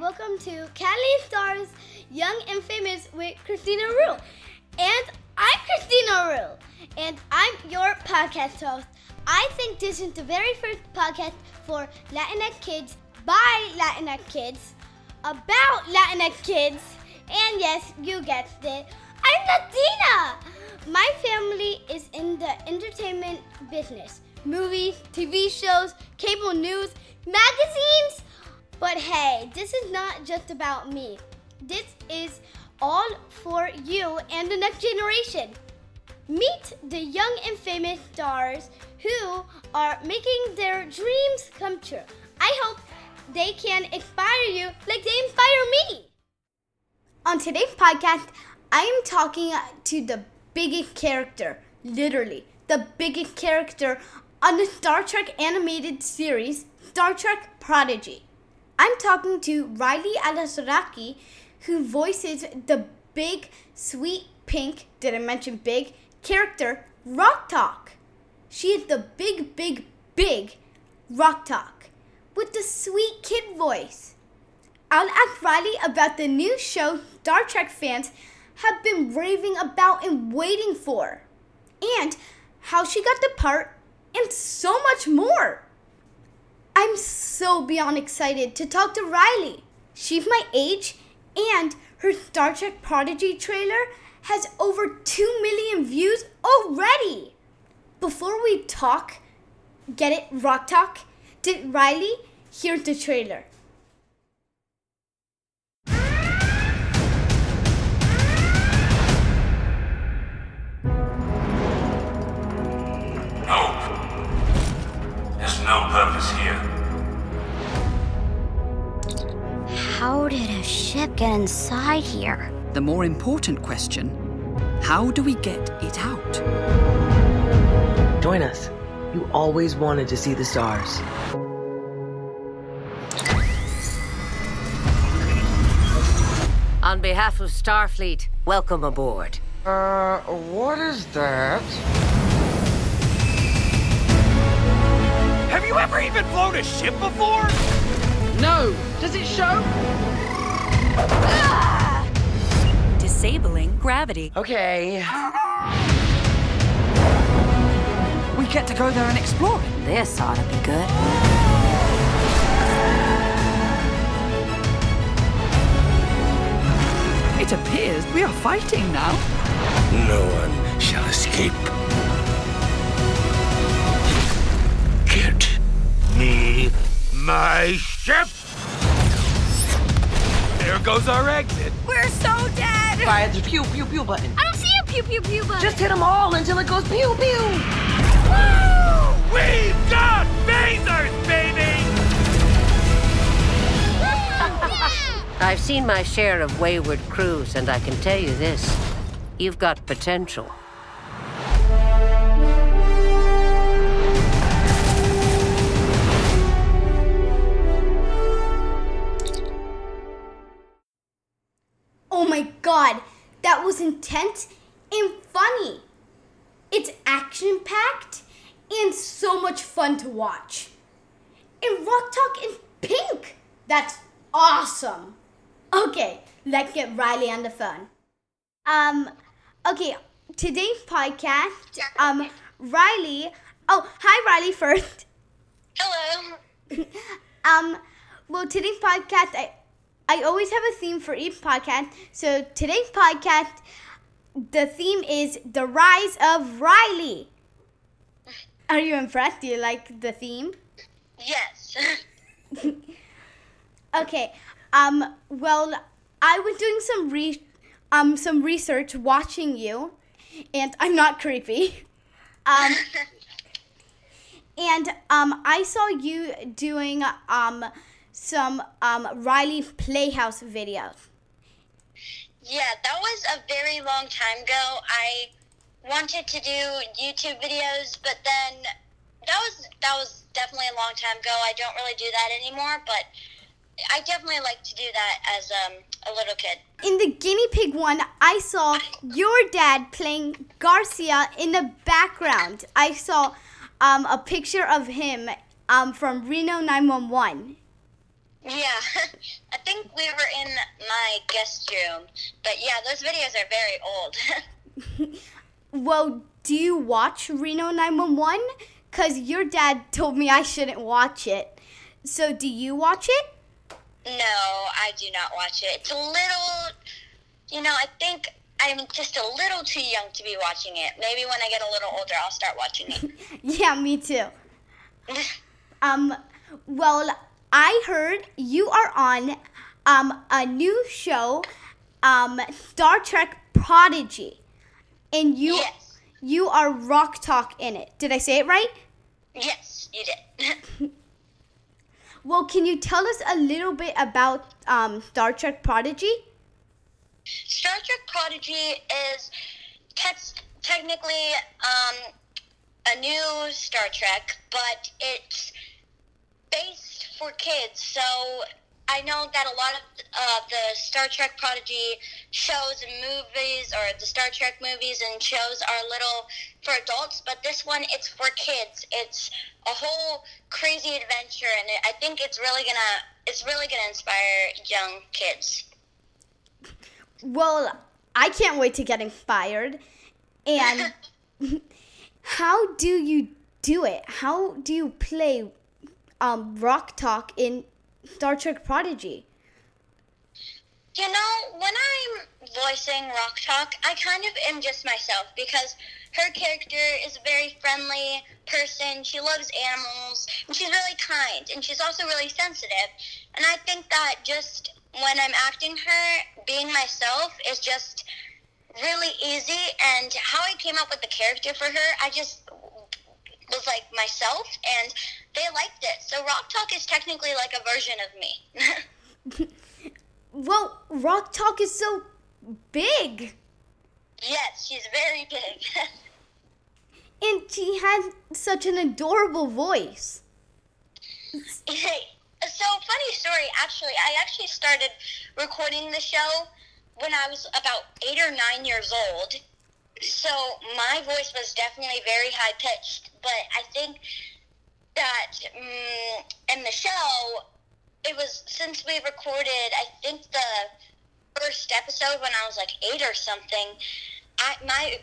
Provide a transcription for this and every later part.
welcome to Catalina Stars Young and Famous with Catalina Rull. And I'm Catalina Rull, and I'm your podcast host. I think this is the very first podcast for Latinx kids by Latinx kids about Latinx kids. And yes, you guessed it, I'm Latina! My family is in the entertainment business movies, TV shows, cable news, magazines. But hey, this is not just about me. This is all for you and the next generation. Meet the young and famous stars who are making their dreams come true. I hope they can inspire you like they inspire me. On today's podcast, I am talking to the biggest character, literally, the biggest character on the Star Trek animated series, Star Trek Prodigy. I'm talking to Rylee Alazraqui, who voices the big, sweet, pink, did I mention big, character, Rok-Tahk. She is the big, big, big Rok-Tahk with the sweet kid voice. I'll ask Rylee about the new show Star Trek fans have been raving about and waiting for, and how she got the part, and so much more. I'm so beyond excited to talk to Rylee. She's my age, and her Star Trek Prodigy trailer has over 2 million views already. Before we talk, get it, Rock Talk? Did Rylee hear the trailer? No purpose here. How did a ship get inside here? The more important question how do we get it out? Join us. You always wanted to see the stars. On behalf of Starfleet, welcome aboard. Uh, what is that? Have you ever even flown a ship before? No! Does it show? Disabling gravity. Okay. We get to go there and explore it. This ought to be good. It appears we are fighting now. No one shall escape. Get me my ship! There goes our exit. We're so dead! Fire the pew pew pew button. I don't see a pew pew pew button. Just hit them all until it goes pew pew. We've got phasers, baby! I've seen my share of wayward crews, and I can tell you this you've got potential. Was intense and funny. It's action packed and so much fun to watch. And Rok-Tahk in pink. That's awesome. Okay, let's get Rylee on the phone. Um, okay, today's podcast, um, Rylee. Oh, hi, Rylee, first. Hello. Um, well, today's podcast, I, I always have a theme for each podcast. So today's podcast, the theme is the rise of Rylee. Are you impressed? Do you like the theme? Yes. Okay. Um. Well, I was doing some re, um, some research watching you, and I'm not creepy. Um. and um, I saw you doing um some um Rylee Playhouse videos. yeah, that was a very long time ago. I wanted to do YouTube videos, but then that was that was definitely a long time ago. I don't really do that anymore, but I definitely like to do that as um, a little kid. In the guinea pig one, I saw your dad playing Garcia in the background. I saw um, a picture of him um, from Reno 911. Yeah, I think we were in my guest room. But yeah, those videos are very old. well, do you watch Reno 911? Because your dad told me I shouldn't watch it. So, do you watch it? No, I do not watch it. It's a little, you know, I think I'm just a little too young to be watching it. Maybe when I get a little older, I'll start watching it. yeah, me too. um, well, I heard you are on um, a new show, um, Star Trek Prodigy, and you yes. you are Rok-Tahk in it. Did I say it right? Yes, you did. well, can you tell us a little bit about um, Star Trek Prodigy? Star Trek Prodigy is te- technically um, a new Star Trek, but it's based for kids. So I know that a lot of uh, the Star Trek Prodigy shows and movies, or the Star Trek movies and shows, are little for adults, but this one it's for kids. It's a whole crazy adventure, and I think it's really gonna it's really gonna inspire young kids. Well, I can't wait to get inspired. And how do you do it? How do you play um, Rok-Tahk in Star Trek Prodigy? You know, when I'm voicing Rok-Tahk, I kind of am just myself because her character is a very friendly person. She loves animals and she's really kind and she's also really sensitive. And I think that just when I'm acting her, being myself is just really easy. And how I came up with the character for her, I just was like myself, and they liked it. So Rok-Tahk is technically like a version of me. well, Rok-Tahk is so big. Yes, she's very big. and she has such an adorable voice. Hey, so funny story. Actually, I actually started recording the show when I was about eight or nine years old. So my voice was definitely very high pitched, but I think that um, in the show, it was since we recorded, I think the first episode when I was like eight or something. I, my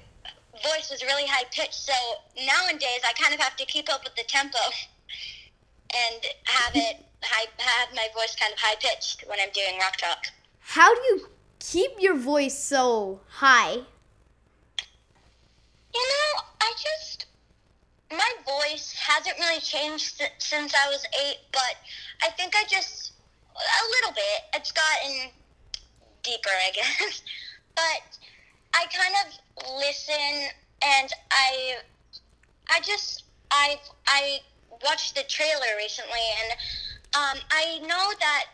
voice was really high pitched, so nowadays I kind of have to keep up with the tempo and have it high, have my voice kind of high pitched when I'm doing Rok-Tahk. How do you keep your voice so high? Just my voice hasn't really changed since I was eight, but I think I just a little bit. It's gotten deeper, I guess. but I kind of listen, and I, I just I I watched the trailer recently, and um, I know that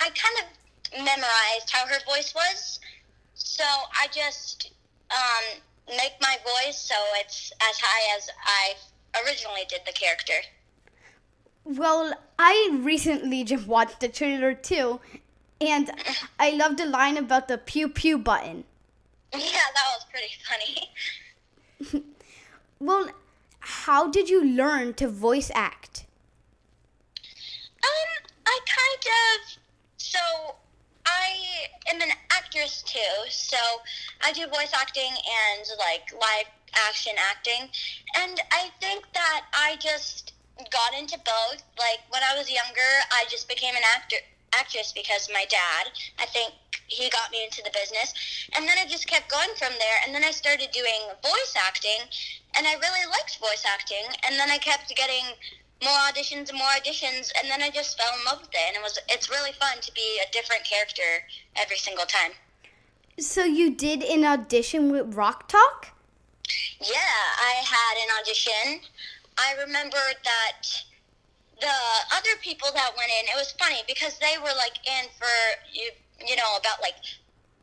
I kind of memorized how her voice was, so I just um, make my voice so it's as high as I originally did the character. Well, I recently just watched the trailer too, and I love the line about the pew pew button. Yeah, that was pretty funny. well, how did you learn to voice act? Um, I kind of so I am an actress too, so I do voice acting and like live action acting, and I think that I just got into both. Like when I was younger, I just became an actor actress because my dad. I think he got me into the business, and then I just kept going from there. And then I started doing voice acting, and I really liked voice acting. And then I kept getting more auditions and more auditions, and then I just fell in love with it, and it was it's really fun to be a different character every single time. So you did an audition with Rok-Tahk? Yeah, I had an audition. I remember that the other people that went in, it was funny because they were like in for you you know about like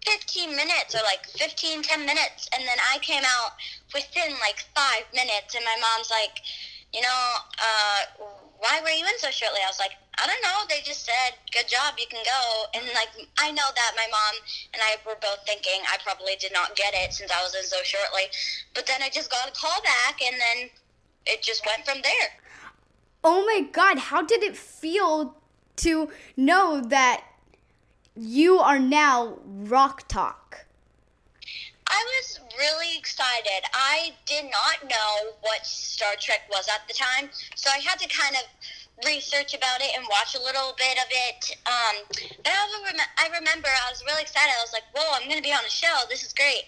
15 minutes or like 15 10 minutes and then I came out within like 5 minutes and my mom's like you know, uh, why were you in so shortly? I was like, I don't know. They just said, good job, you can go. And like, I know that my mom and I were both thinking I probably did not get it since I was in so shortly. But then I just got a call back and then it just went from there. Oh my God, how did it feel to know that you are now Rok-Tahk. I was really excited. I did not know what Star Trek was at the time, so I had to kind of research about it and watch a little bit of it. Um, but I, rem- I remember I was really excited. I was like, "Whoa, I'm going to be on a show. This is great!"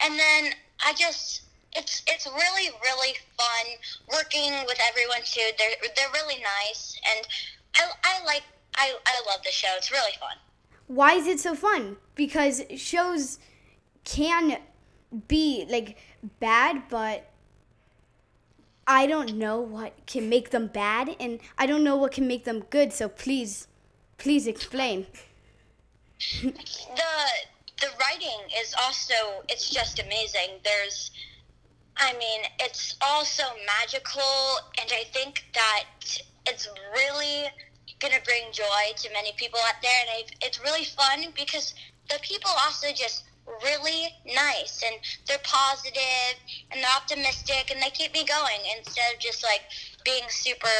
And then I just it's it's really really fun working with everyone too. They're they're really nice, and I I like I I love the show. It's really fun. Why is it so fun? Because shows can be like bad, but I don't know what can make them bad, and I don't know what can make them good. So please, please explain. the the writing is also it's just amazing. There's I mean, it's all so magical, and I think that it's really to bring joy to many people out there. And I've, it's really fun because the people also just really nice and they're positive and they're optimistic and they keep me going instead of just like being super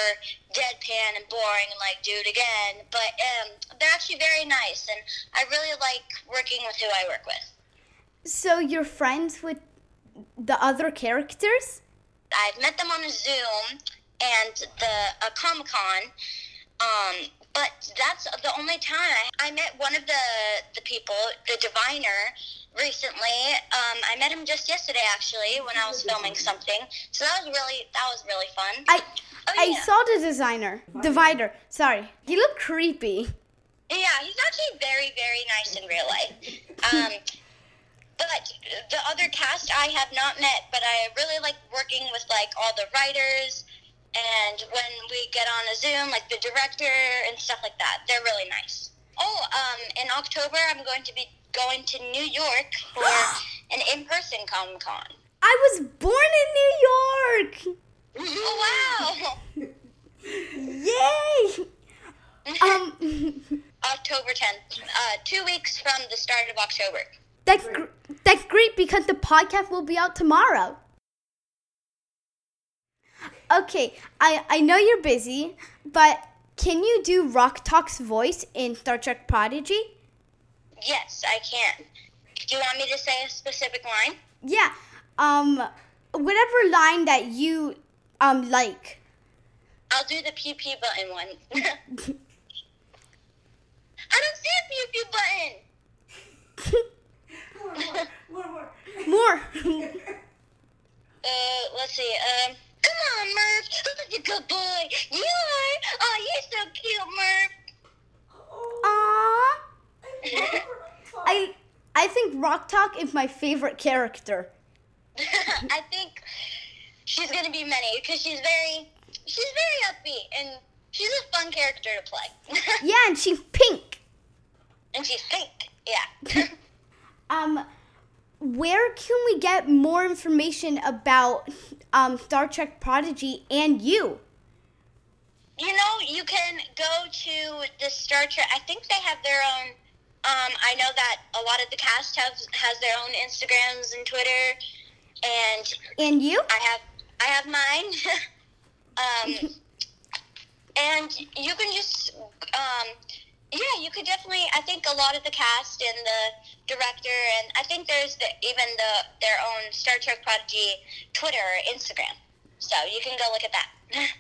deadpan and boring and like do it again. But um, they're actually very nice and I really like working with who I work with. So you're friends with the other characters? I've met them on a Zoom and the a Comic Con. Um, but that's the only time I, I met one of the the people, the diviner, recently. Um, I met him just yesterday, actually, when I was filming something. So that was really that was really fun. I Oh, I yeah. saw the designer, divider. Sorry, he looked creepy. Yeah, he's actually very, very nice in real life. Um, but the other cast I have not met, but I really like working with like all the writers and when we get on a Zoom, like the director and stuff like that. They're really nice. Oh, um, in October I'm going to be going to New York for an in-person Comic Con. I was born in New York. Oh wow! Yay! Um, October 10th, uh, two weeks from the start of October. that's gr- that's great because the podcast will be out tomorrow. Okay, I I know you're busy, but can you do Rok-Tahk's voice in Star Trek Prodigy? Yes, I can. Do you want me to say a specific line? Yeah. Um, whatever line that you um like. I'll do the pew pew button one. I don't see a pew pew button. More, more, more. More. Uh, let's see. Um, come on, Murf. Who's a good boy? You are. Oh, you're so cute, Murf. Aww. I I think Rok-Tahk is my favorite character. I think she's gonna be many because she's very, she's very upbeat and she's a fun character to play. Yeah, and she's pink. and she's pink. Yeah. Um, where can we get more information about um, Star Trek Prodigy and you? You know, you can go to the Star Trek. I think they have their own. Um, I know that a lot of the cast have has their own Instagrams and Twitter, and And you? I have I have mine. um, and you can just um, yeah, you could definitely. I think a lot of the cast and the director, and I think there's the, even the their own Star Trek Prodigy Twitter or Instagram. So you can go look at that.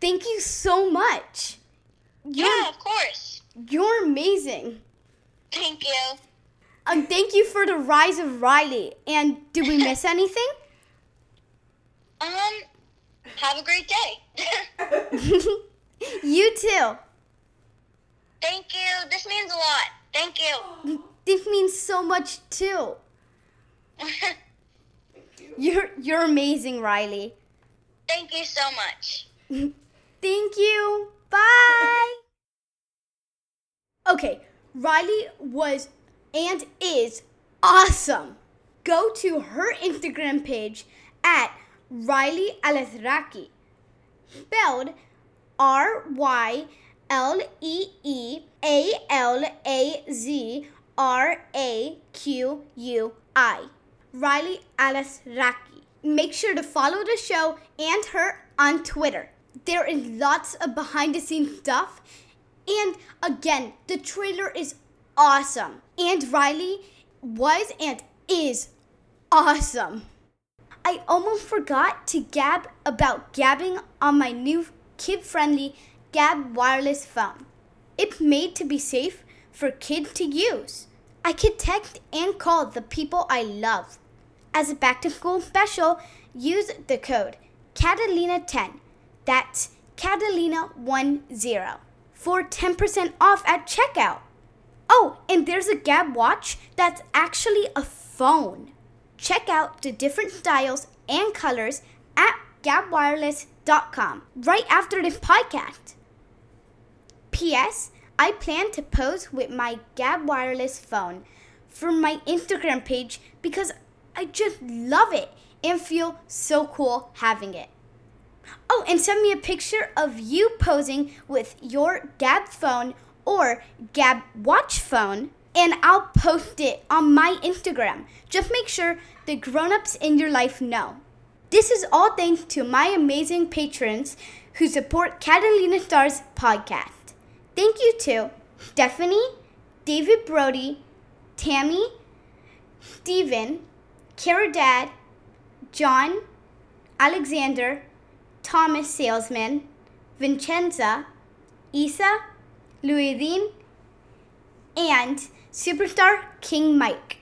Thank you so much. You're, yeah, of course. you're amazing. Thank you. Um, thank you for the rise of Rylee. And did we miss anything? Um, have a great day. you too. Thank you. This means a lot. Thank you. This means so much too. You're you're amazing, Rylee. Thank you so much. Thank you. Bye. Okay, Rylee was and is awesome. Go to her Instagram page at Rylee Alazraqui, spelled R Y L E E A L A Z R A Q U I. Rylee Alazraqui. Make sure to follow the show and her on Twitter. There is lots of behind the scenes stuff and Again, the trailer is awesome. And Rylee was and is awesome. I almost forgot to gab about gabbing on my new kid friendly Gab wireless phone. It's made to be safe for kids to use. I can text and call the people I love. As a back to school special, use the code Catalina10. That's Catalina10 for 10% off at checkout. Oh, and there's a Gab watch that's actually a phone. Check out the different styles and colors at gabwireless.com right after this podcast. P.S. I plan to pose with my Gab Wireless phone for my Instagram page because I just love it and feel so cool having it. Oh, and send me a picture of you posing with your Gab phone or Gab watch phone, and I'll post it on my Instagram. Just make sure the grown ups in your life know. This is all thanks to my amazing patrons who support Catalina Stars podcast. Thank you to Stephanie, David Brody, Tammy, Steven, Kara Dad, John, Alexander, Thomas Salesman, Vincenza, Isa, Louisine, and Superstar King Mike.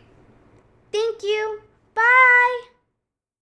Thank you. Bye.